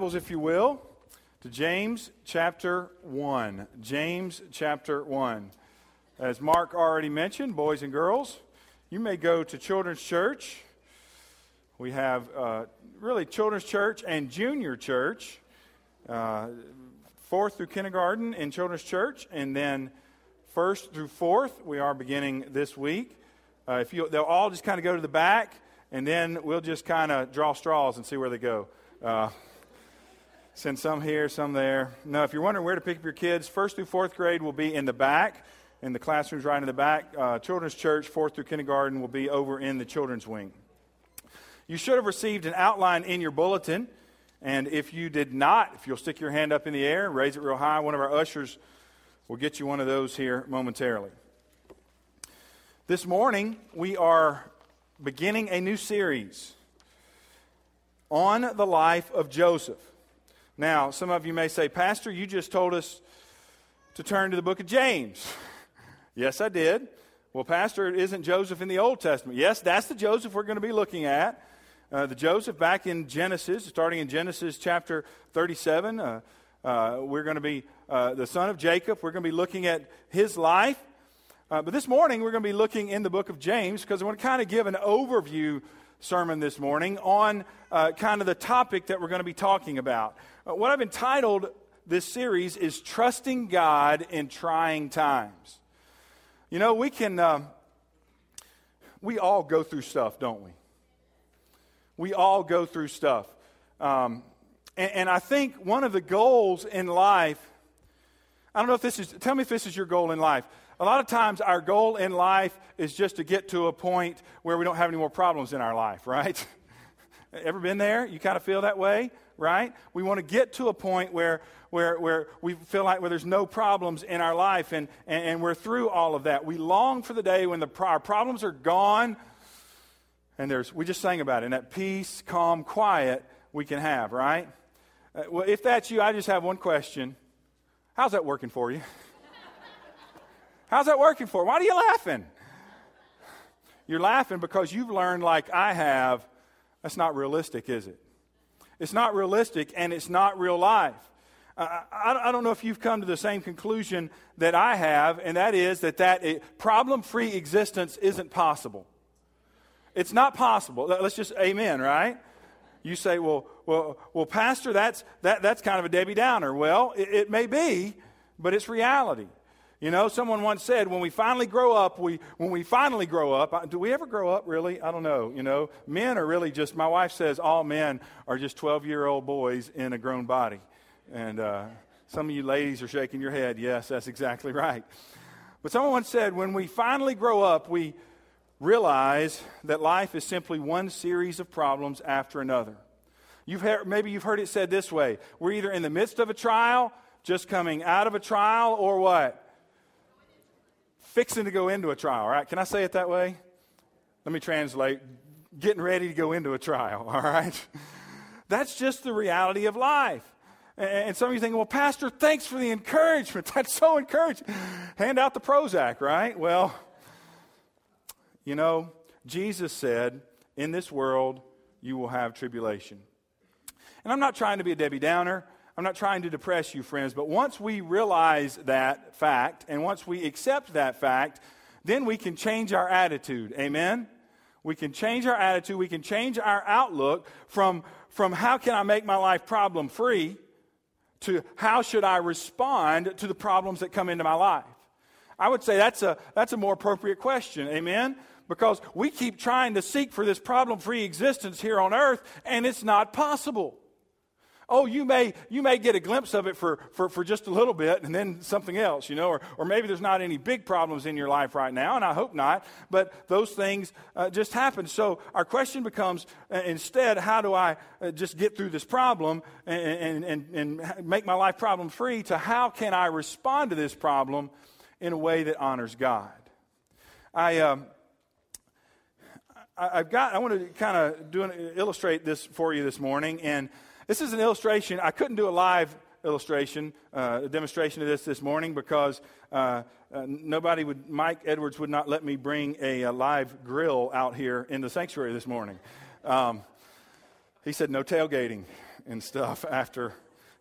Bibles, if you will, to James chapter 1. James chapter 1. As Mark already mentioned, boys and girls, you may go to Children's Church. We have uh, really Children's Church and Junior Church, uh, fourth through kindergarten in Children's Church, and then first through fourth, we are beginning this week. Uh, if you, they'll all just kind of go to the back, and then we'll just kind of draw straws and see where they go. Uh, send some here, some there. Now, if you're wondering where to pick up your kids, first through fourth grade will be in the back, in the classrooms right in the back. Uh, children's church, fourth through kindergarten, will be over in the children's wing. You should have received an outline in your bulletin. And if you did not, if you'll stick your hand up in the air raise it real high, one of our ushers will get you one of those here momentarily. This morning, we are beginning a new series on the life of Joseph. Now, some of you may say, Pastor, you just told us to turn to the book of James. yes, I did. Well, Pastor, isn't Joseph in the Old Testament. Yes, that's the Joseph we're going to be looking at. Uh, the Joseph back in Genesis, starting in Genesis chapter 37. Uh, uh, we're going to be uh, the son of Jacob. We're going to be looking at his life. Uh, but this morning, we're going to be looking in the book of James because I want to kind of give an overview sermon this morning on uh, kind of the topic that we're going to be talking about. Uh, what I've entitled this series is Trusting God in Trying Times. You know, we can, uh, we all go through stuff, don't we? We all go through stuff. Um, and, and I think one of the goals in life, I don't know if this is, tell me if this is your goal in life. A lot of times, our goal in life is just to get to a point where we don't have any more problems in our life, right? Ever been there? You kind of feel that way, right? We want to get to a point where, where, where we feel like where there's no problems in our life and, and, and we're through all of that. We long for the day when the, our problems are gone and there's, we just sang about it, and that peace, calm, quiet we can have, right? Uh, well, if that's you, I just have one question. How's that working for you? How's that working for? Why are you laughing? You're laughing because you've learned, like I have, that's not realistic, is it? It's not realistic and it's not real life. I, I, don't know if you've come to the same conclusion that I have, and that is that that eh, problem free existence isn't possible. It's not possible. Let's just amen, right? You say, well, well, well, Pastor, that's, that, that's kind of a Debbie Downer. Well, it, it may be, but it's reality. You know, someone once said, when we finally grow up, we, when we finally grow up, do we ever grow up really? I don't know. You know, men are really just, my wife says all men are just 12 year old boys in a grown body. And uh, some of you ladies are shaking your head. Yes, that's exactly right. But someone once said, when we finally grow up, we realize that life is simply one series of problems after another. You've heard, maybe you've heard it said this way we're either in the midst of a trial, just coming out of a trial, or what? Fixing to go into a trial, right? Can I say it that way? Let me translate getting ready to go into a trial, all right? That's just the reality of life. And some of you think, well, Pastor, thanks for the encouragement. That's so encouraging. Hand out the Prozac, right? Well, you know, Jesus said, in this world, you will have tribulation. And I'm not trying to be a Debbie Downer. I'm not trying to depress you, friends, but once we realize that fact and once we accept that fact, then we can change our attitude. Amen? We can change our attitude. We can change our outlook from, from how can I make my life problem free to how should I respond to the problems that come into my life. I would say that's a, that's a more appropriate question. Amen? Because we keep trying to seek for this problem free existence here on earth, and it's not possible. Oh, you may, you may get a glimpse of it for, for, for just a little bit and then something else, you know, or, or maybe there's not any big problems in your life right now, and I hope not, but those things uh, just happen. So our question becomes uh, instead, how do I uh, just get through this problem and, and, and, and make my life problem free to how can I respond to this problem in a way that honors God? I. Um, I've got, I want to kind of do an, illustrate this for you this morning. And this is an illustration. I couldn't do a live illustration, uh, a demonstration of this this morning because uh, uh, nobody would, Mike Edwards would not let me bring a, a live grill out here in the sanctuary this morning. Um, he said no tailgating. and stuff after.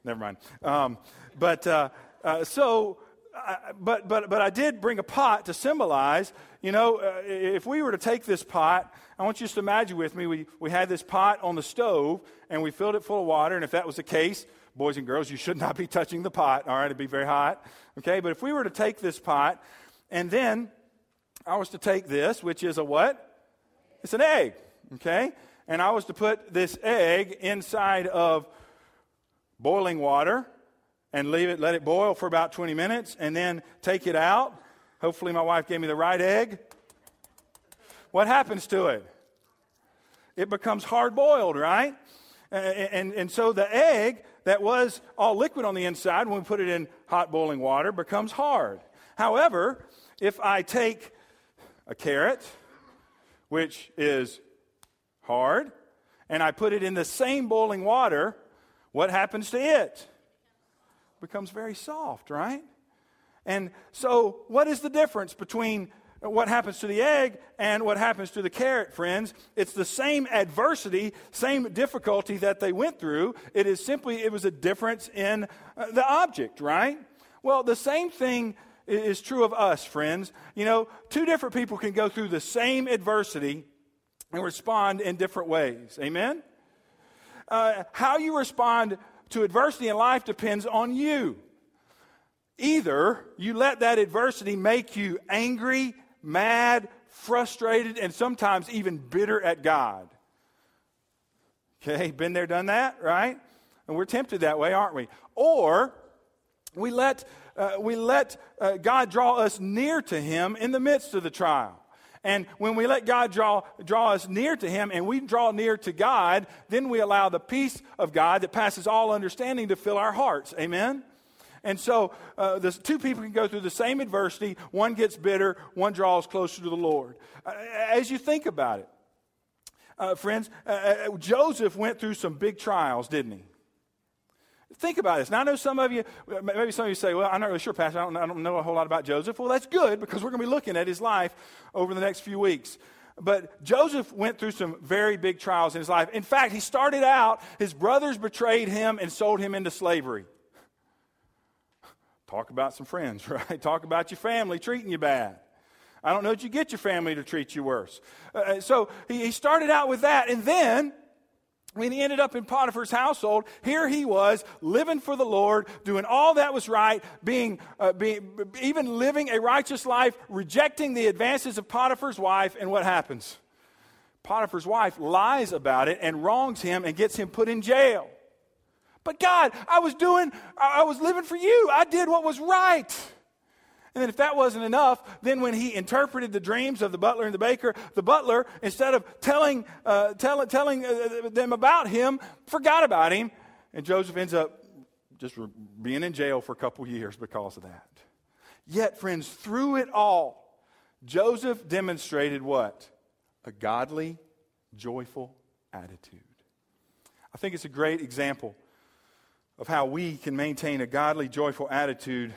Never mind. Um, but uh, uh, so, I, but, but, but I did bring a pot to symbolize, you know, uh, if we were to take this pot, I want you just to imagine with me, we, we had this pot on the stove and we filled it full of water. And if that was the case, boys and girls, you should not be touching the pot, all right? It'd be very hot, okay? But if we were to take this pot and then I was to take this, which is a what? It's an egg, okay? And I was to put this egg inside of boiling water and leave it, let it boil for about 20 minutes, and then take it out. Hopefully, my wife gave me the right egg. What happens to it? It becomes hard boiled, right? And, and, and so the egg that was all liquid on the inside, when we put it in hot boiling water, becomes hard. However, if I take a carrot, which is hard, and I put it in the same boiling water, what happens to it? becomes very soft, right? And so, what is the difference between what happens to the egg and what happens to the carrot, friends? It's the same adversity, same difficulty that they went through. It is simply, it was a difference in uh, the object, right? Well, the same thing is true of us, friends. You know, two different people can go through the same adversity and respond in different ways. Amen? Uh, how you respond to adversity in life depends on you. Either you let that adversity make you angry, mad, frustrated, and sometimes even bitter at God. Okay, been there, done that, right? And we're tempted that way, aren't we? Or we let, uh, we let uh, God draw us near to Him in the midst of the trial. And when we let God draw, draw us near to Him and we draw near to God, then we allow the peace of God that passes all understanding to fill our hearts. Amen? And so uh, the two people can go through the same adversity. One gets bitter, one draws closer to the Lord. Uh, as you think about it, uh, friends, uh, uh, Joseph went through some big trials, didn't he? Think about this. Now, I know some of you, maybe some of you say, well, I'm not really sure, Pastor. I don't, I don't know a whole lot about Joseph. Well, that's good because we're going to be looking at his life over the next few weeks. But Joseph went through some very big trials in his life. In fact, he started out, his brothers betrayed him and sold him into slavery. Talk about some friends, right? Talk about your family treating you bad. I don't know that you get your family to treat you worse. Uh, so he, he started out with that. And then when he ended up in Potiphar's household, here he was living for the Lord, doing all that was right, being, uh, being, even living a righteous life, rejecting the advances of Potiphar's wife. And what happens? Potiphar's wife lies about it and wrongs him and gets him put in jail. But God, I was doing, I was living for you. I did what was right. And then, if that wasn't enough, then when he interpreted the dreams of the butler and the baker, the butler, instead of telling, uh, tell, telling uh, them about him, forgot about him. And Joseph ends up just being in jail for a couple years because of that. Yet, friends, through it all, Joseph demonstrated what? A godly, joyful attitude. I think it's a great example of how we can maintain a godly, joyful attitude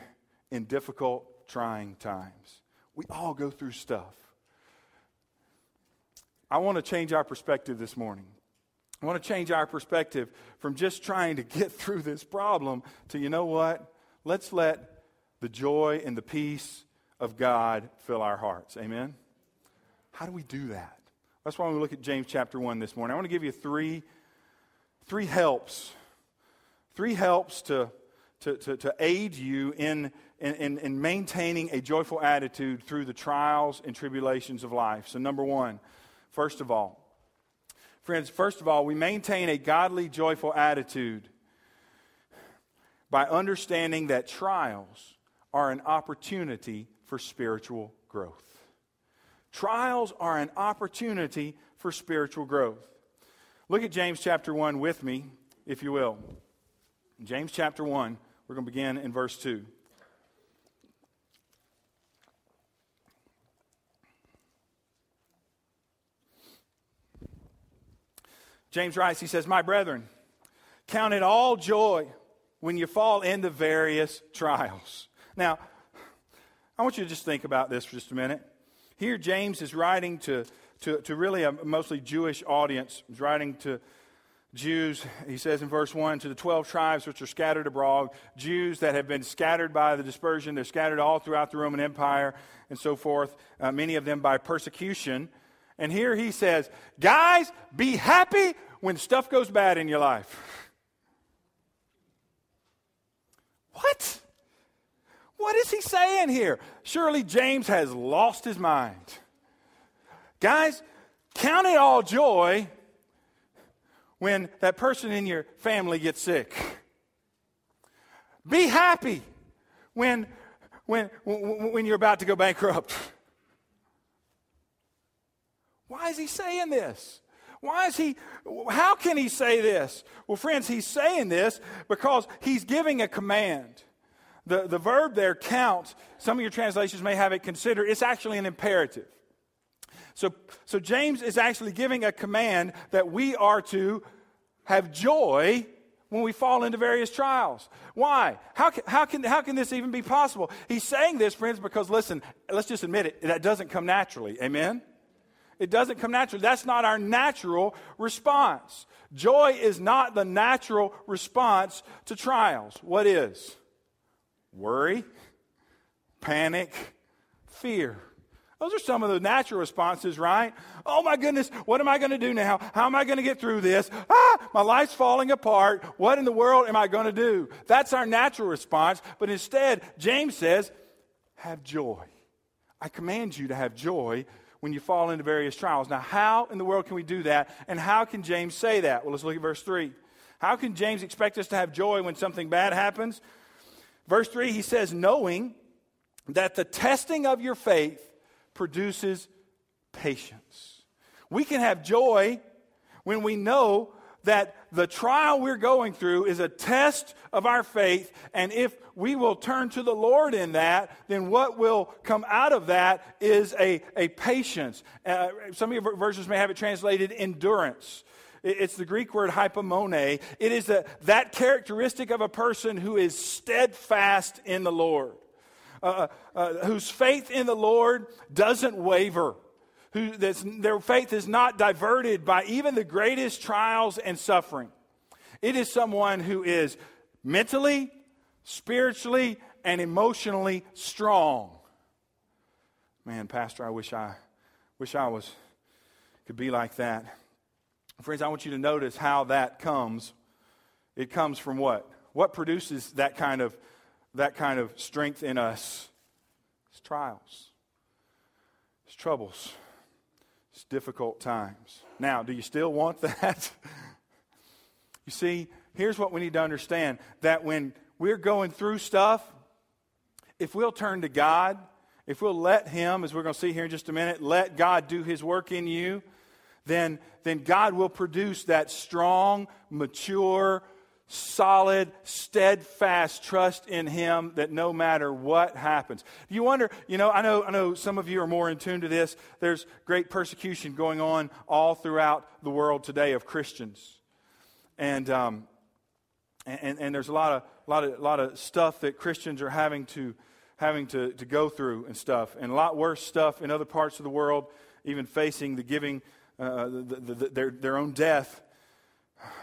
in difficult trying times. We all go through stuff. I want to change our perspective this morning. I want to change our perspective from just trying to get through this problem to, you know what? Let's let the joy and the peace of God fill our hearts. Amen? How do we do that? That's why we look at James chapter 1 this morning. I want to give you three, three helps. Three helps to, to, to, to aid you in in, in, in maintaining a joyful attitude through the trials and tribulations of life. So, number one, first of all, friends, first of all, we maintain a godly, joyful attitude by understanding that trials are an opportunity for spiritual growth. Trials are an opportunity for spiritual growth. Look at James chapter 1 with me, if you will. James chapter 1, we're going to begin in verse 2. James writes, he says, My brethren, count it all joy when you fall into various trials. Now, I want you to just think about this for just a minute. Here, James is writing to, to, to really a mostly Jewish audience. He's writing to, Jews, he says in verse 1, to the 12 tribes which are scattered abroad, Jews that have been scattered by the dispersion, they're scattered all throughout the Roman Empire and so forth, uh, many of them by persecution. And here he says, guys, be happy when stuff goes bad in your life. What? What is he saying here? Surely James has lost his mind. Guys, count it all joy when that person in your family gets sick. Be happy when, when, when you're about to go bankrupt. Why is he saying this? Why is he, how can he say this? Well, friends, he's saying this because he's giving a command. The, the verb there, count, some of your translations may have it consider, it's actually an imperative. So, so James is actually giving a command that we are to have joy when we fall into various trials. Why? How can, how, can, how can this even be possible? He's saying this, friends, because listen, let's just admit it, that doesn't come naturally. Amen? It doesn't come naturally. That's not our natural response. Joy is not the natural response to trials. What is? Worry, panic, fear. Those are some of the natural responses, right? Oh my goodness, what am I going to do now? How am I going to get through this? Ah, my life's falling apart. What in the world am I going to do? That's our natural response. But instead, James says, have joy. I command you to have joy when you fall into various trials. Now, how in the world can we do that? And how can James say that? Well, let's look at verse 3. How can James expect us to have joy when something bad happens? Verse 3, he says, knowing that the testing of your faith produces patience. We can have joy when we know that the trial we're going through is a test of our faith, and if we will turn to the Lord in that, then what will come out of that is a, a patience. Uh, some of your versions may have it translated endurance. It's the Greek word hypomone. It is a, that characteristic of a person who is steadfast in the Lord uh, uh, whose faith in the Lord doesn't waver, who, their faith is not diverted by even the greatest trials and suffering. It is someone who is mentally, spiritually, and emotionally strong. Man, Pastor, I wish I wish I was could be like that. Friends, I want you to notice how that comes. It comes from what? What produces that kind of that kind of strength in us. It's trials, it's troubles, it's difficult times. Now, do you still want that? you see, here's what we need to understand that when we're going through stuff, if we'll turn to God, if we'll let Him, as we're going to see here in just a minute, let God do His work in you, then, then God will produce that strong, mature, solid, steadfast trust in Him that no matter what happens. Do you wonder, you know, I know, I know some of you are more in tune to this. There's great persecution going on all throughout the world today of Christians. And, um, and, and there's a lot of, lot, of, lot of stuff that Christians are having to, having to, to go through and stuff. And a lot worse stuff in other parts of the world, even facing the giving, uh, the, the, the, their, their own death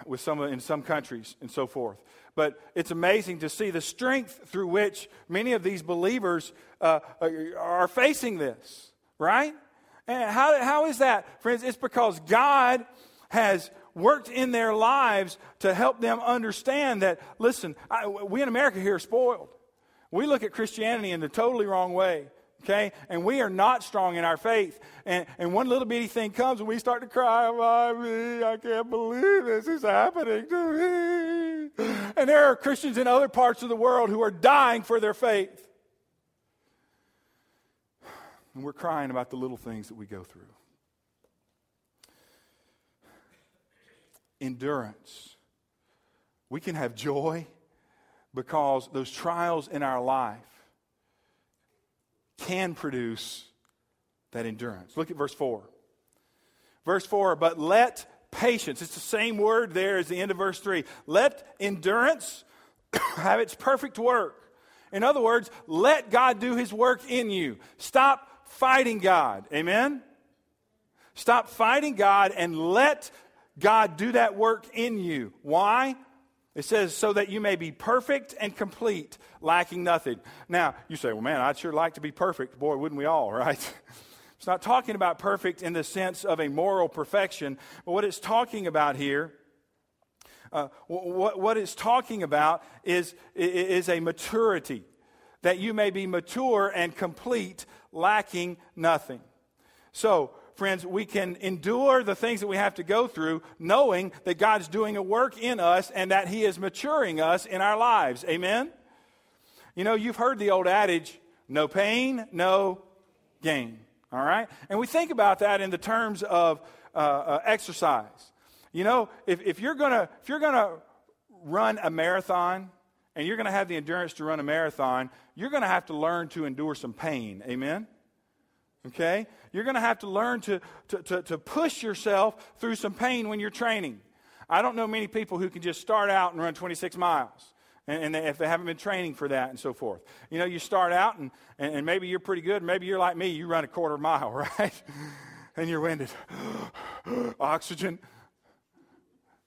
with some in some countries and so forth. But it's amazing to see the strength through which many of these believers uh, are facing this, right? And how, how is that, friends? It's because God has worked in their lives to help them understand that, listen, I, we in America here are spoiled. We look at Christianity in the totally wrong way okay? And we are not strong in our faith. And, and one little bitty thing comes and we start to cry, me? I can't believe this is happening to me. And there are Christians in other parts of the world who are dying for their faith. And we're crying about the little things that we go through. Endurance. We can have joy because those trials in our life can produce that endurance. Look at verse 4. Verse 4, but let patience, it's the same word there as the end of verse 3. Let endurance have its perfect work. In other words, let God do his work in you. Stop fighting God. Amen? Stop fighting God and let God do that work in you. Why? It says, so that you may be perfect and complete, lacking nothing. Now, you say, well, man, I'd sure like to be perfect. Boy, wouldn't we all, right? It's not talking about perfect in the sense of a moral perfection, but what it's talking about here, uh, what, what it's talking about is, is a maturity, that you may be mature and complete, lacking nothing. So, friends, we can endure the things that we have to go through knowing that God's doing a work in us and that He is maturing us in our lives. Amen? You know, you've heard the old adage no pain, no gain. All right? And we think about that in the terms of uh, uh, exercise. You know, if, if you're going to run a marathon and you're going to have the endurance to run a marathon, you're going to have to learn to endure some pain. Amen? Okay? You're going to have to learn to, to, to, to push yourself through some pain when you're training. I don't know many people who can just start out and run 26 miles and, and they, if they haven't been training for that and so forth. You know, you start out and, and, and maybe you're pretty good. Maybe you're like me, you run a quarter mile, right? and you're winded. Oxygen.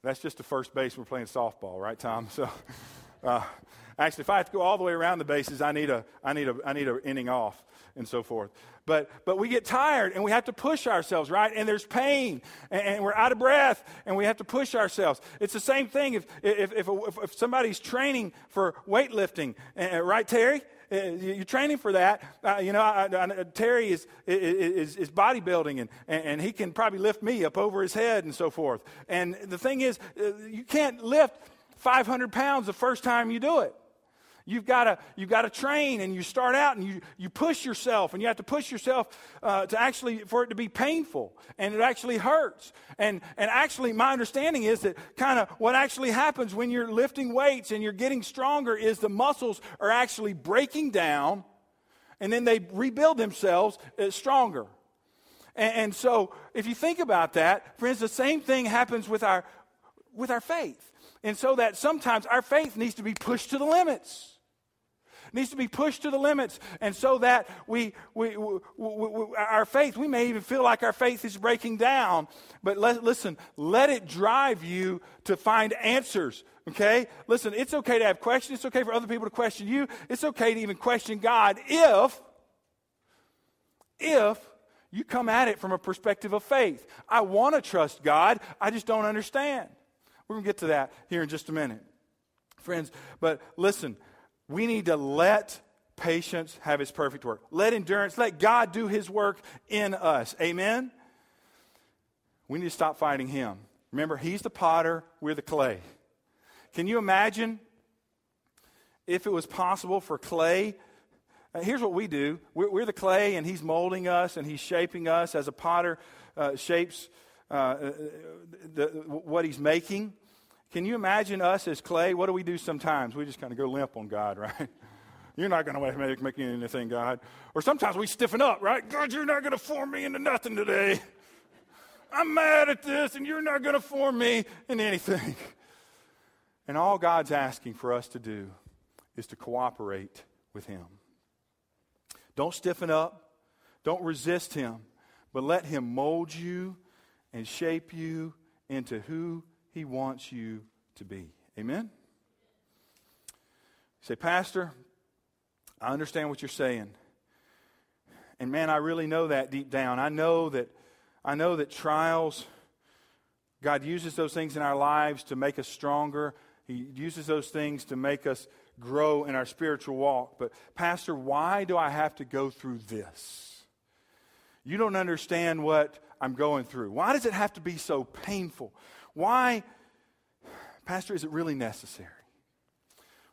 That's just the first base. We're playing softball, right, Tom? So, uh, actually, if I have to go all the way around the bases, I need a, I need a, I need an inning off and so forth. But, but we get tired and we have to push ourselves, right? And there's pain and, and we're out of breath and we have to push ourselves. It's the same thing if, if, if, if, somebody's training for weightlifting, right, Terry? Uh, you're training for that. Uh, you know, I, I, Terry is, is, is bodybuilding, and, and he can probably lift me up over his head and so forth. And the thing is, uh, you can't lift 500 pounds the first time you do it. You've got to you've got to train, and you start out and you you push yourself, and you have to push yourself uh, to actually for it to be painful, and it actually hurts. And and actually, my understanding is that kind of what actually happens when you're lifting weights and you're getting stronger is the muscles are actually breaking down, and then they rebuild themselves uh, stronger. And, and so, if you think about that, friends, the same thing happens with our with our faith. And so that sometimes our faith needs to be pushed to the limits needs to be pushed to the limits. And so that we, we, we, we, our faith, we may even feel like our faith is breaking down. But let, listen, let it drive you to find answers. Okay? Listen, it's okay to have questions. It's okay for other people to question you. It's okay to even question God if, if you come at it from a perspective of faith. I want to trust God, I just don't understand. We're going to get to that here in just a minute. Friends, but listen, we need to let patience have its perfect work. Let endurance, let God do his work in us. Amen? We need to stop fighting him. Remember, he's the potter, we're the clay. Can you imagine if it was possible for clay? Uh, here's what we do we're, we're, the clay, and he's molding us and he's shaping us as a potter uh, shapes uh, uh the, what he's making. Can you imagine us as clay? What do we do sometimes? We just kind of go limp on God, right? You're not going to make, make anything, God. Or sometimes we stiffen up, right? God, you're not going to form me into nothing today. I'm mad at this, and you're not going to form me into anything. And all God's asking for us to do is to cooperate with Him. Don't stiffen up, don't resist Him, but let Him mold you and shape you into who he wants you to be. Amen? You say, Pastor, I understand what you're saying. And man, I really know that deep down. I know that I know that trials God uses those things in our lives to make us stronger. He uses those things to make us grow in our spiritual walk. But pastor, why do I have to go through this? You don't understand what I'm going through. Why does it have to be so painful? Why, Pastor, is it really necessary?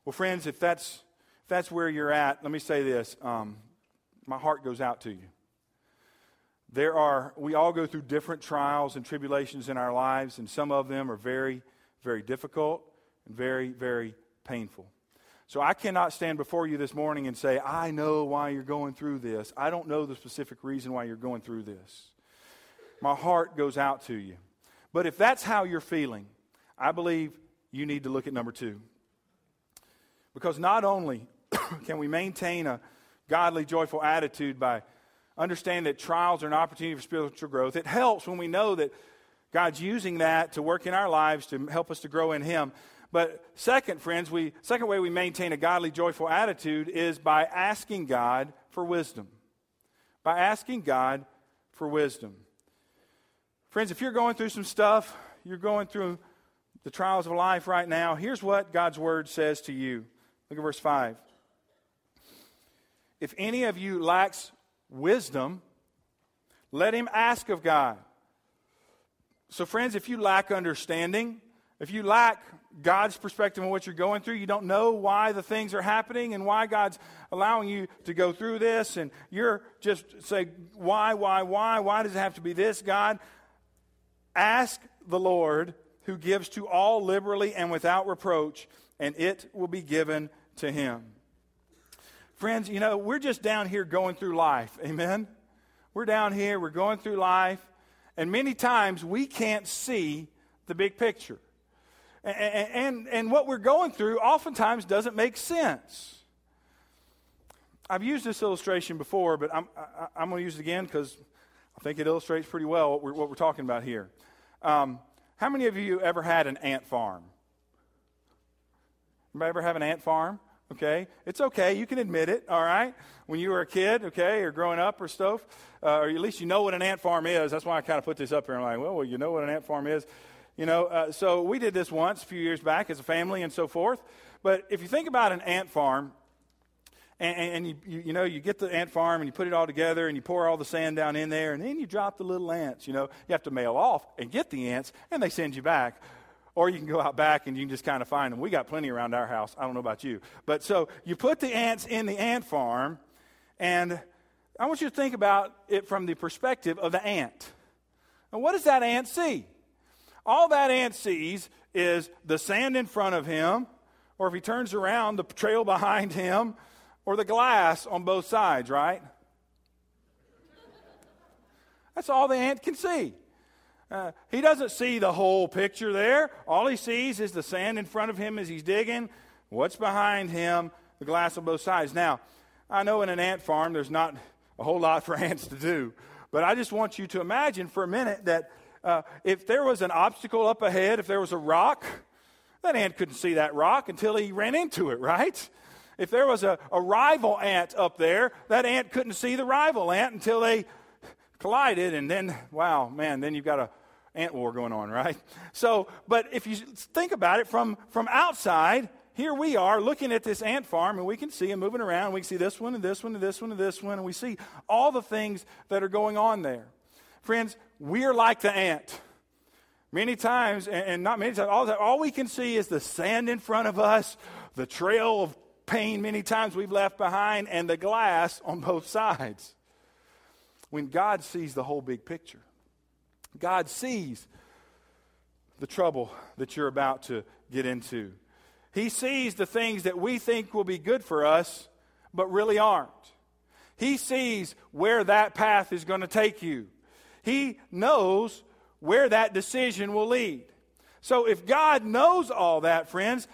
Well, friends, if that's, if that's where you're at, let me say this. Um, my heart goes out to you. There are, we all go through different trials and tribulations in our lives, and some of them are very, very difficult and very, very painful. So I cannot stand before you this morning and say, I know why you're going through this. I don't know the specific reason why you're going through this. My heart goes out to you. But if that's how you're feeling, I believe you need to look at number two. Because not only can we maintain a godly, joyful attitude by understanding that trials are an opportunity for spiritual growth, it helps when we know that God's using that to work in our lives to help us to grow in Him. But second, friends, we second way we maintain a godly, joyful attitude is by asking God for wisdom. By asking God for wisdom. Friends, if you're going through some stuff, you're going through the trials of life right now, here's what God's word says to you. Look at verse 5. If any of you lacks wisdom, let him ask of God. So, friends, if you lack understanding, if you lack God's perspective on what you're going through, you don't know why the things are happening and why God's allowing you to go through this, and you're just say, why, why, why? Why does it have to be this, God? Ask the Lord who gives to all liberally and without reproach, and it will be given to him. Friends, you know, we're just down here going through life. Amen? We're down here, we're going through life, and many times we can't see the big picture. And, and, and what we're going through oftentimes doesn't make sense. I've used this illustration before, but I'm, I, am going to use it again because I think it illustrates pretty well what we're, what we're talking about here. Um, how many of you ever had an ant farm? Anybody ever have an ant farm? Okay, it's okay. You can admit it. All right, when you were a kid, okay, or growing up or stuff, uh, or at least you know what an ant farm is. That's why I kind of put this up here. I'm like, well, well, you know what an ant farm is. You know, uh, so we did this once a few years back as a family and so forth. But if you think about an ant farm, and, and you, you, you, know, you get the ant farm and you put it all together and you pour all the sand down in there and then you drop the little ants. You know, you have to mail off and get the ants and they send you back. Or you can go out back and you can just kind of find them. We got plenty around our house. I don't know about you. But so you put the ants in the ant farm and I want you to think about it from the perspective of the ant. And what does that ant see? all that ant sees is the sand in front of him, or if he turns around, the trail behind him, or the glass on both sides, right? That's all the ant can see. Uh, he doesn't see the whole picture there. All he sees is the sand in front of him as he's digging, what's behind him, the glass on both sides. Now, I know in an ant farm there's not a whole lot for ants to do, but I just want you to imagine for a minute that uh, if there was an obstacle up ahead, if there was a rock, that ant couldn't see that rock until he ran into it, right? If there was a, a rival ant up there, that ant couldn't see the rival ant until they collided, and then, wow, man, then you've got a ant war going on, right? So, but if you think about it from, from outside, here we are looking at this ant farm, and we can see them moving around. We can see this one, and this one, and this one, and this one, and we see all the things that are going on there. Friends, we're like the ant. Many times, and not many times, all, all we can see is the sand in front of us, the trail of pain many times we've left behind, and the glass on both sides. When God sees the whole big picture, God sees the trouble that you're about to get into. He sees the things that we think will be good for us, but really aren't. He sees where that path is going to take you. He knows where that decision will lead. So if God knows all that, friends,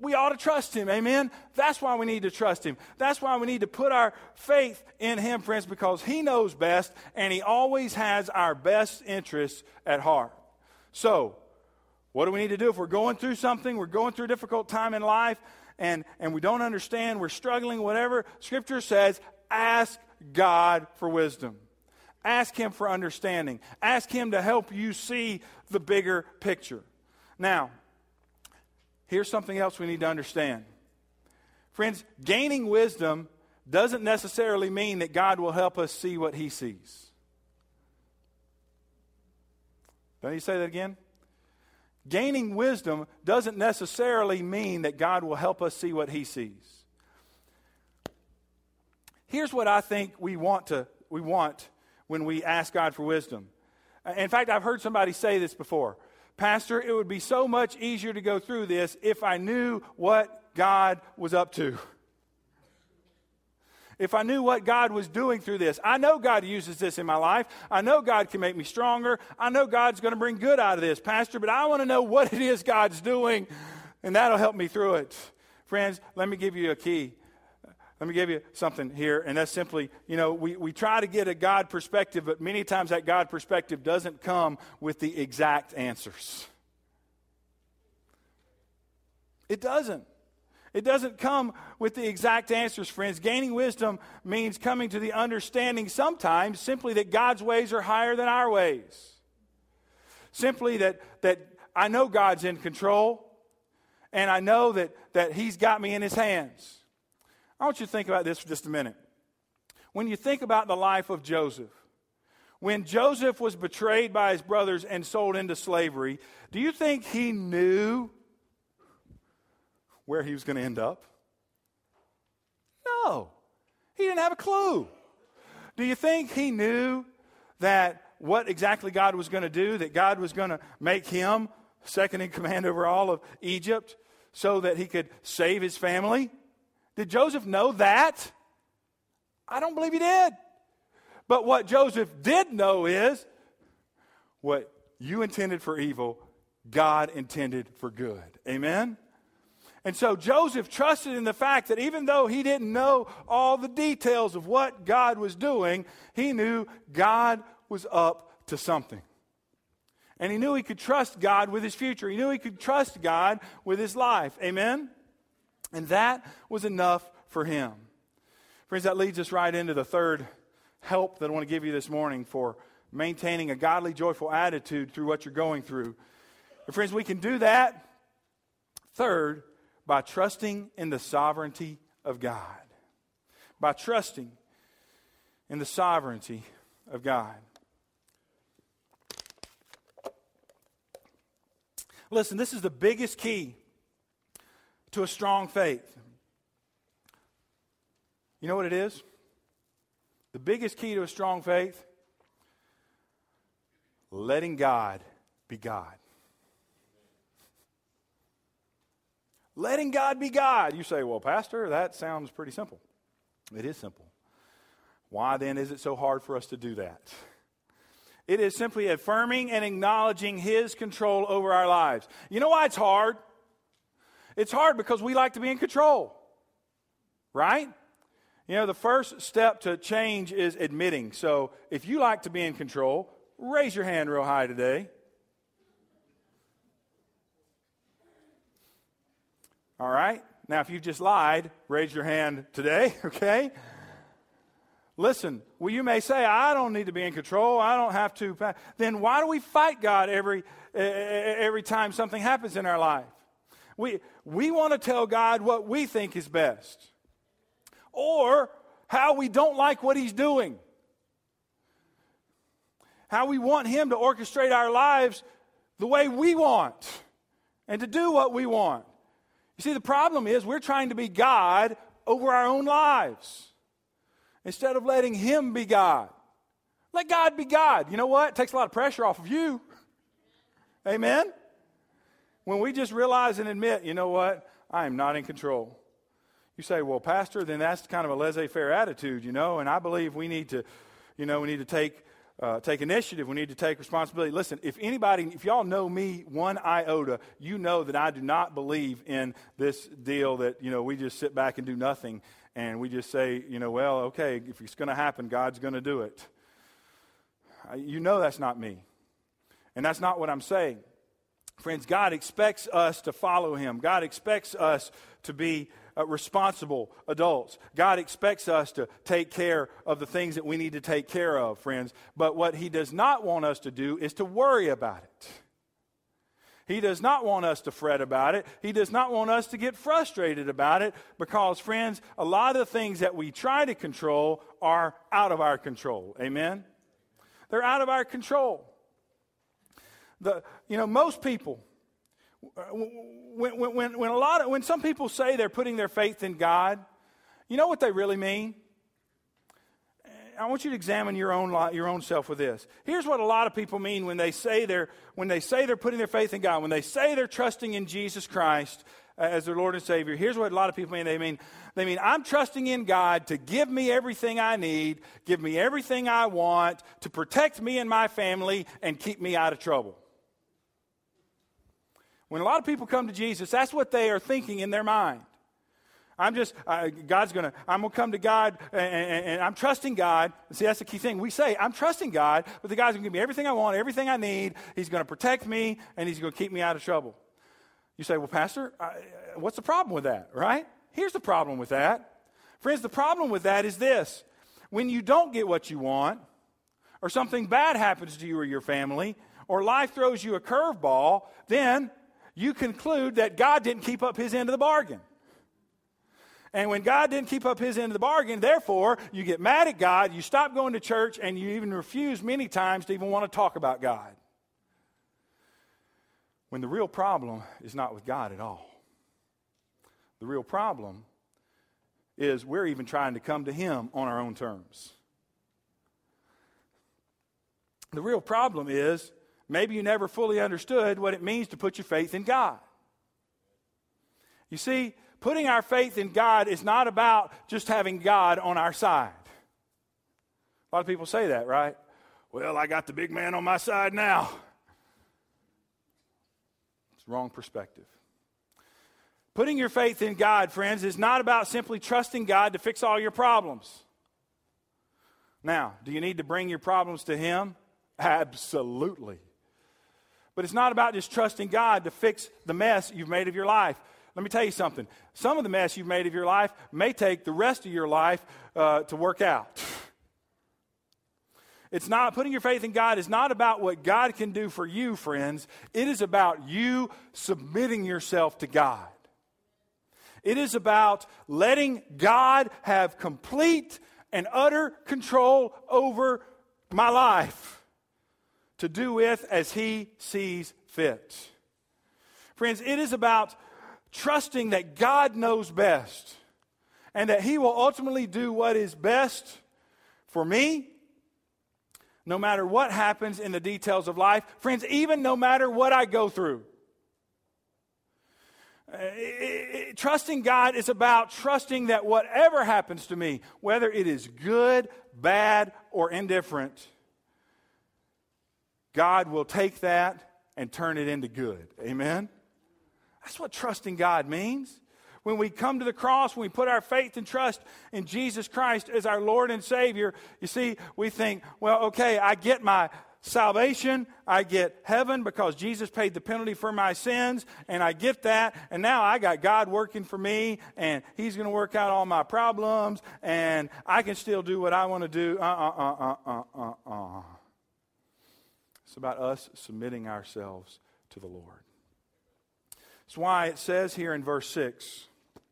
we ought to trust Him. Amen? That's why we need to trust Him. That's why we need to put our faith in Him, friends, because He knows best and He always has our best interests at heart. So, what do we need to do if we're going through something, we're going through a difficult time in life, and, and we don't understand, we're struggling, whatever? Scripture says, ask God for wisdom. Ask Him for understanding. Ask Him to help you see the bigger picture. Now, here's something else we need to understand. Friends, gaining wisdom doesn't necessarily mean that God will help us see what He sees. Don't you say that again? Gaining wisdom doesn't necessarily mean that God will help us see what He sees. Here's what I think we want to we want when we ask God for wisdom. In fact, I've heard somebody say this before Pastor, it would be so much easier to go through this if I knew what God was up to. If I knew what God was doing through this, I know God uses this in my life. I know God can make me stronger. I know God's going to bring good out of this, Pastor, but I want to know what it is God's doing, and that'll help me through it. Friends, let me give you a key. Let me give you something here, and that's simply, you know, we, we try to get a God perspective, but many times that God perspective doesn't come with the exact answers. It doesn't. It doesn't come with the exact answers, friends. Gaining wisdom means coming to the understanding sometimes simply that God's ways are higher than our ways. Simply that, that I know God's in control, and I know that, that He's got me in His hands. I want you to think about this for just a minute. When you think about the life of Joseph, when Joseph was betrayed by his brothers and sold into slavery, do you think he knew where he was going to end up? No, he didn't have a clue. Do you think he knew that what exactly God was going to do, that God was going to make him second in command over all of Egypt so that he could save his family? Did Joseph know that? I don't believe he did. But what Joseph did know is what you intended for evil, God intended for good. Amen? And so Joseph trusted in the fact that even though he didn't know all the details of what God was doing, he knew God was up to something. And he knew he could trust God with his future. He knew he could trust God with his life. Amen? And that was enough for him. Friends, that leads us right into the third help that I want to give you this morning for maintaining a godly, joyful attitude through what you're going through. And friends, we can do that, third, by trusting in the sovereignty of God. By trusting in the sovereignty of God. Listen, this is the biggest key to a strong faith. You know what it is? The biggest key to a strong faith? Letting God be God. Letting God be God. You say, well, Pastor, that sounds pretty simple. It is simple. Why then is it so hard for us to do that? It is simply affirming and acknowledging His control over our lives. You know why it's hard? It's hard because we like to be in control, right? You know, the first step to change is admitting. So if you like to be in control, raise your hand real high today. All right? Now, if you just lied, raise your hand today, okay? Listen, well, you may say, I don't need to be in control. I don't have to. Then why do we fight God every, every time something happens in our life? We, we want to tell God what we think is best or how we don't like what He's doing, how we want Him to orchestrate our lives the way we want and to do what we want. You see, the problem is we're trying to be God over our own lives instead of letting Him be God. Let God be God. You know what? It takes a lot of pressure off of you. Amen? When we just realize and admit, you know what? I am not in control. You say, well, Pastor, then that's kind of a laissez faire attitude, you know, and I believe we need to, you know, we need to take. Uh, take initiative. We need to take responsibility. Listen, if anybody, if y'all know me one iota, you know that I do not believe in this deal that, you know, we just sit back and do nothing and we just say, you know, well, okay, if it's going to happen, God's going to do it. You know that's not me. And that's not what I'm saying. Friends, God expects us to follow Him. God expects us to be uh, responsible adults. God expects us to take care of the things that we need to take care of, friends. But what He does not want us to do is to worry about it. He does not want us to fret about it. He does not want us to get frustrated about it because, friends, a lot of the things that we try to control are out of our control. Amen? They're out of our control. The, you know, most people, when, when, when, a lot of, when some people say they're putting their faith in God, you know what they really mean? I want you to examine your own, your own self with this. Here's what a lot of people mean when they say they're, when they say they're putting their faith in God, when they say they're trusting in Jesus Christ uh, as their Lord and Savior. Here's what a lot of people mean. They mean, they mean, I'm trusting in God to give me everything I need, give me everything I want, to protect me and my family, and keep me out of trouble. When a lot of people come to Jesus, that's what they are thinking in their mind. I'm just, uh, God's going to, I'm going to come to God and, and, and, I'm trusting God. See, that's the key thing. We say, I'm trusting God, but the God's going to give me everything I want, everything I need. He's going to protect me, and He's going to keep me out of trouble. You say, well, Pastor, I, what's the problem with that, right? Here's the problem with that. Friends, the problem with that is this when you don't get what you want, or something bad happens to you or your family, or life throws you a curveball, then you conclude that God didn't keep up his end of the bargain. And when God didn't keep up his end of the bargain, therefore, you get mad at God, you stop going to church, and you even refuse many times to even want to talk about God. When the real problem is not with God at all. The real problem is we're even trying to come to Him on our own terms. The real problem is maybe you never fully understood what it means to put your faith in God. You see, putting our faith in God is not about just having God on our side. A lot of people say that, right? Well, I got the big man on my side now. It's wrong perspective. Putting your faith in God, friends, is not about simply trusting God to fix all your problems. Now, do you need to bring your problems to Him? Absolutely. But it's not about just trusting God to fix the mess you've made of your life. Let me tell you something. Some of the mess you've made of your life may take the rest of your life uh, to work out. It's not putting your faith in God is not about what God can do for you, friends. It is about you submitting yourself to God. It is about letting God have complete and utter control over my life to do with as He sees fit. Friends, it is about trusting that God knows best and that He will ultimately do what is best for me, no matter what happens in the details of life. Friends, even no matter what I go through. It, it, trusting God is about trusting that whatever happens to me, whether it is good, bad, or indifferent, God will take that and turn it into good. Amen? That's what trusting God means. When we come to the cross, when we put our faith and trust in Jesus Christ as our Lord and Savior, you see, we think, well, okay, I get my salvation, I get heaven because Jesus paid the penalty for my sins, and I get that, and now I got God working for me, and He's going to work out all my problems, and I can still do what I want to do. Uh uh uh uh uh uh. It's about us submitting ourselves to the Lord. That's why it says here in verse 6 it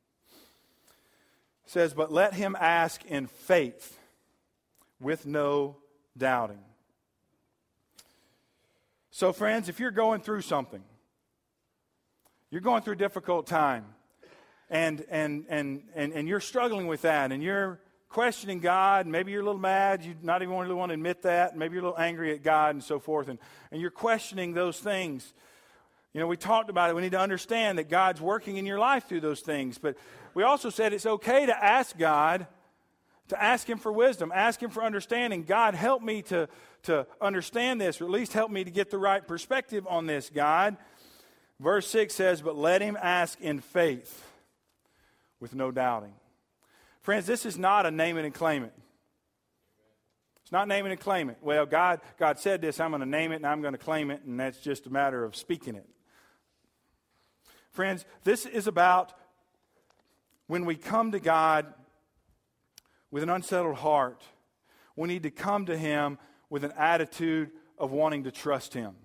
says, But let him ask in faith with no doubting. So, friends, if you're going through something, you're going through a difficult time, and, and, and, and, and you're struggling with that, and you're questioning God, maybe you're a little mad, you not even really want to admit that, maybe you're a little angry at God and so forth, and, and you're questioning those things. You know, we talked about it. We need to understand that God's working in your life through those things. But we also said it's okay to ask God, to ask Him for wisdom, ask Him for understanding. God, help me to, to understand this, or at least help me to get the right perspective on this, God. Verse 6 says, But let him ask in faith with no doubting. Friends, this is not a name it and claim it. It's not name it and claim it. Well, God, God said this, I'm going to name it and I'm going to claim it, and that's just a matter of speaking it. Friends, this is about when we come to God with an unsettled heart, we need to come to Him with an attitude of wanting to trust Him.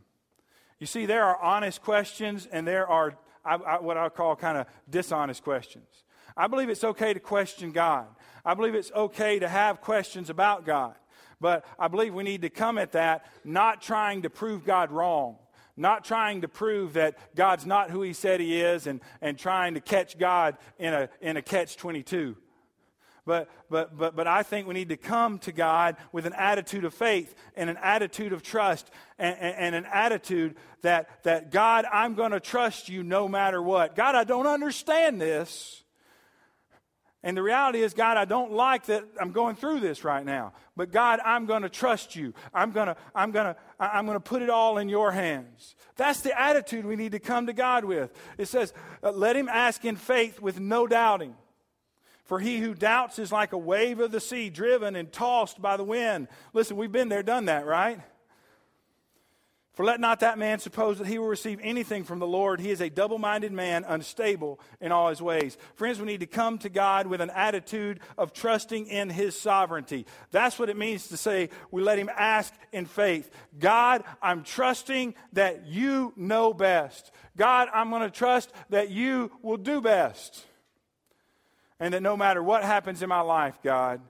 You see, there are honest questions and there are I, I, what I call kind of dishonest questions. I believe it's okay to question God. I believe it's okay to have questions about God. But I believe we need to come at that not trying to prove God wrong, not trying to prove that God's not who he said he is and, and trying to catch God in a, in a catch 22. But, but, but, but I think we need to come to God with an attitude of faith and an attitude of trust and, and, and an attitude that, that God, I'm going to trust you no matter what. God, I don't understand this. And the reality is, God, I don't like that I'm going through this right now. But God, I'm going to trust you. I'm going to, I'm going to, I'm going to put it all in your hands. That's the attitude we need to come to God with. It says, uh, let him ask in faith with no doubting. For he who doubts is like a wave of the sea, driven and tossed by the wind. Listen, we've been there, done that, right? For let not that man suppose that he will receive anything from the Lord. He is a double minded man, unstable in all his ways. Friends, we need to come to God with an attitude of trusting in his sovereignty. That's what it means to say we let him ask in faith God, I'm trusting that you know best. God, I'm going to trust that you will do best. And that no matter what happens in my life, God,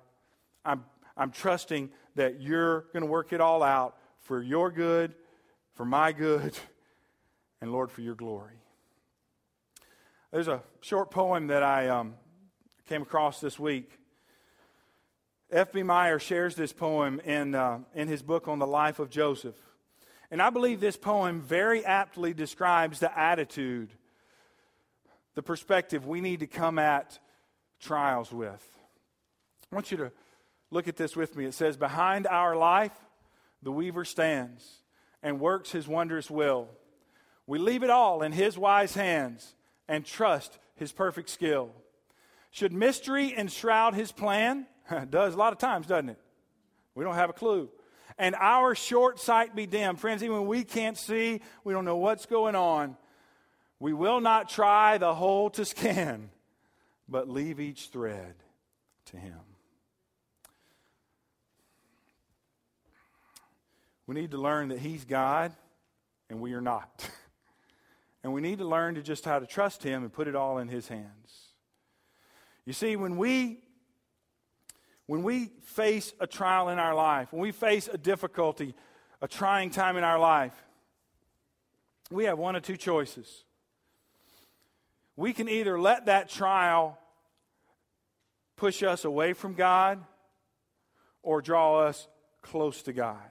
I'm, I'm trusting that you're going to work it all out for your good for my good, and Lord, for your glory. There's a short poem that I um, came across this week. F.B. Meyer shares this poem in, uh, in his book on the life of Joseph. And I believe this poem very aptly describes the attitude, the perspective we need to come at trials with. I want you to look at this with me. It says, Behind our life, the weaver stands and works his wondrous will. We leave it all in his wise hands and trust his perfect skill. Should mystery enshroud his plan? does a lot of times, doesn't it? We don't have a clue. And our short sight be dim. Friends, even when we can't see, we don't know what's going on, we will not try the whole to scan, but leave each thread to him. We need to learn that He's God and we are not. and we need to learn to just how to trust Him and put it all in His hands. You see, when we when we face a trial in our life, when we face a difficulty, a trying time in our life, we have one of two choices. We can either let that trial push us away from God or draw us close to God.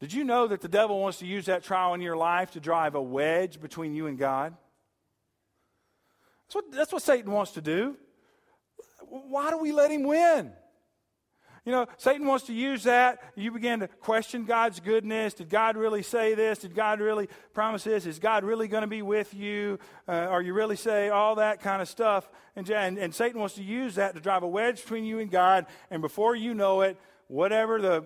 Did you know that the devil wants to use that trial in your life to drive a wedge between you and God? That's what, that's what Satan wants to do. Why do we let him win? You know, Satan wants to use that. You begin to question God's goodness. Did God really say this? Did God really promise this? Is God really going to be with you? Uh, are you really say all that kind of stuff? And, and, and Satan wants to use that to drive a wedge between you and God. And before you know it, whatever the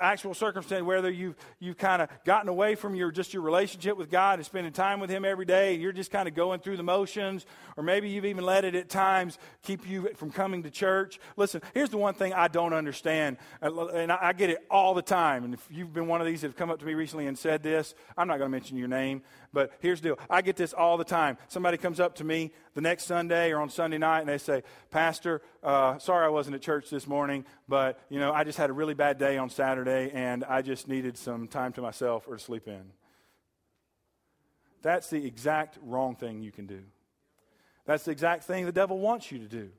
actual circumstance, whether you've, you've kind of gotten away from your, just your relationship with God and spending time with Him every day, you're just kind of going through the motions, or maybe you've even let it at times keep you from coming to church. Listen, here's the one thing I don't understand, and I get it all the time. And if you've been one of these that have come up to me recently and said this, I'm not going to mention your name, but here's the deal. I get this all the time. Somebody comes up to me the next Sunday or on Sunday night and they say, Pastor, uh, sorry I wasn't at church this morning, but, you know, I just had a really bad day on Saturday and I just needed some time to myself or to sleep in. That's the exact wrong thing you can do. That's the exact thing the devil wants you to do.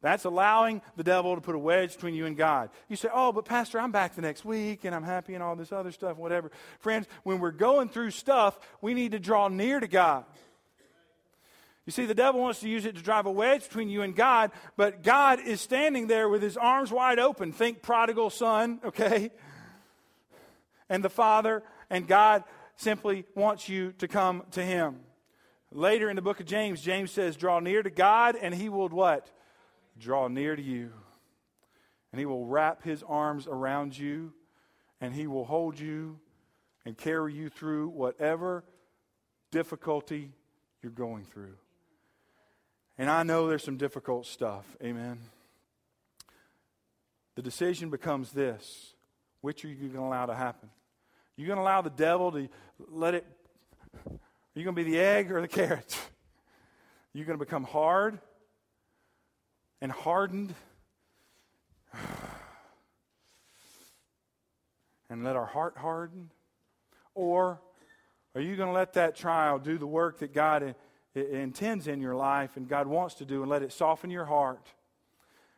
That's allowing the devil to put a wedge between you and God. You say, Oh, but Pastor, I'm back the next week and I'm happy and all this other stuff, whatever. Friends, when we're going through stuff, we need to draw near to God. You see, the devil wants to use it to drive a wedge between you and God, but God is standing there with his arms wide open. Think prodigal son, okay? And the Father, and God simply wants you to come to him. Later in the book of James, James says, Draw near to God, and he will what? Draw near to you. And he will wrap his arms around you, and he will hold you and carry you through whatever difficulty you're going through. And I know there's some difficult stuff. Amen. The decision becomes this which are you going to allow to happen? Are you going to allow the devil to let it? Are you going to be the egg or the carrot? Are you going to become hard and hardened and let our heart harden? Or are you going to let that trial do the work that God intends in your life and God wants to do and let it soften your heart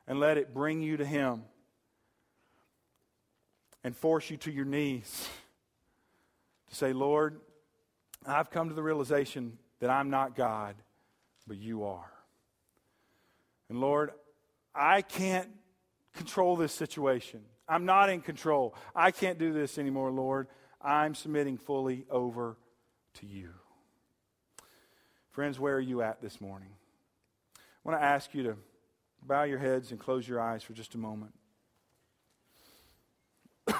and let it bring you to Him and force you to your knees to say, Lord, I've come to the realization that I'm not God, but you are. And Lord, I can't control this situation. I'm not in control. I can't do this anymore, Lord. I'm submitting fully over to you. Friends, where are you at this morning? I want to ask you to bow your heads and close your eyes for just a moment.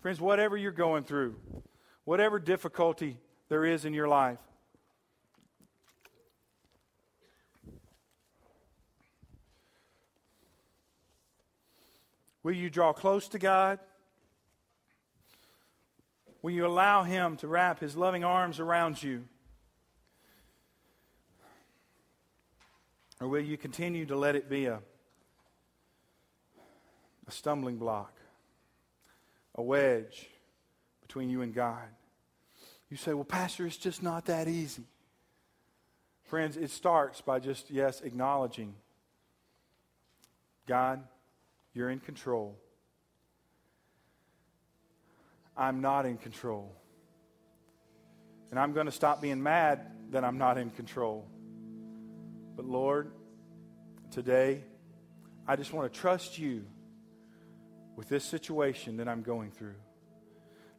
Friends, whatever you're going through, whatever difficulty there is in your life, will you draw close to God? Will you allow Him to wrap His loving arms around you? Or will you continue to let it be a, a stumbling block, a wedge between you and God? You say, well, Pastor, it's just not that easy. Friends, it starts by just, yes, acknowledging God, you're in control. I'm not in control. And I'm going to stop being mad that I'm not in control. But Lord, today, I just want to trust you with this situation that I'm going through.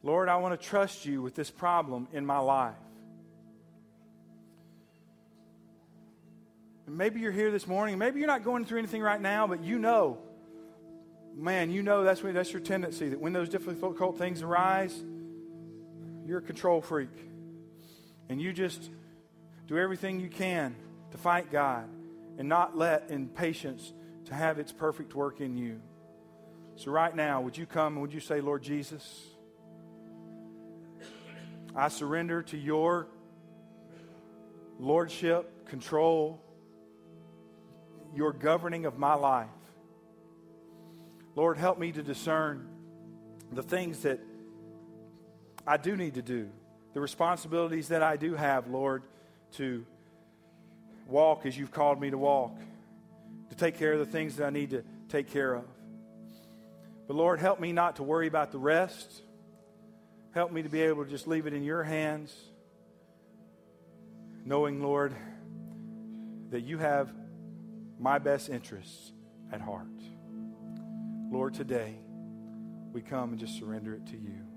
Lord, I want to trust you with this problem in my life. And maybe you're here this morning. Maybe you're not going through anything right now, but you know man, you know that's, when, that's your tendency that when those difficult things arise, you're a control freak. And you just do everything you can to fight God and not let impatience to have its perfect work in you. So, right now, would you come and would you say, Lord Jesus, I surrender to your lordship, control, your governing of my life. Lord, help me to discern the things that I do need to do, the responsibilities that I do have, Lord, to walk as you've called me to walk, to take care of the things that I need to take care of. But Lord, help me not to worry about the rest. Help me to be able to just leave it in your hands, knowing, Lord, that you have my best interests at heart. Lord, today we come and just surrender it to you.